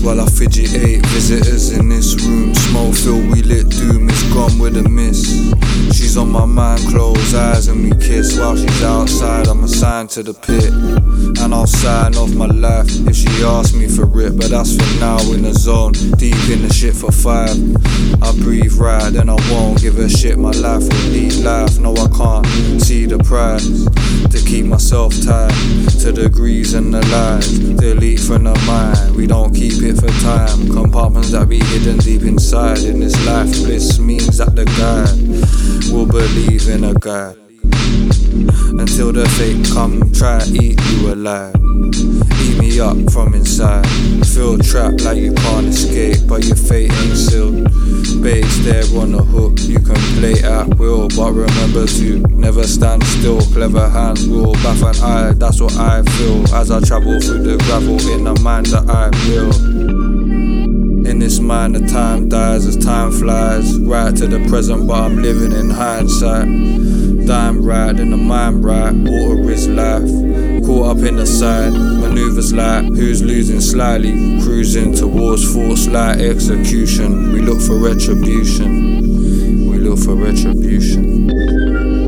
while I fidget eight visitors in this room. Smoke filled, we lit doom is gone with a miss. She's on my mind, close eyes and we kiss. While she's outside, I'm assigned to the pit. And I'll sign off my life if she asks me for it. But that's for now in the zone, deep in the shit for five. I breathe right, then I won't give a shit. My life will need life. No, I can't see the prize to keep myself tied to the degrees and the lies. Delete from the mind, we don't Compartments that be hidden deep inside. In this life, bliss means that the guy will believe in a God. Until the fate come, try eat you alive. Eat me up from inside. Feel trapped like you can't escape, but your fate ain't sealed. Baits there on the hook, you can play at will, but remember to never stand still. Clever hands will bath and eye, that's what I feel as I travel through the gravel in the mind that I will. In mind, the time dies as time flies. Right to the present, but I'm living in hindsight. Dime right in the mind right, water is life. Caught up in the side, maneuvers like who's losing slightly. Cruising towards thoughts like execution. We look for retribution. We look for retribution.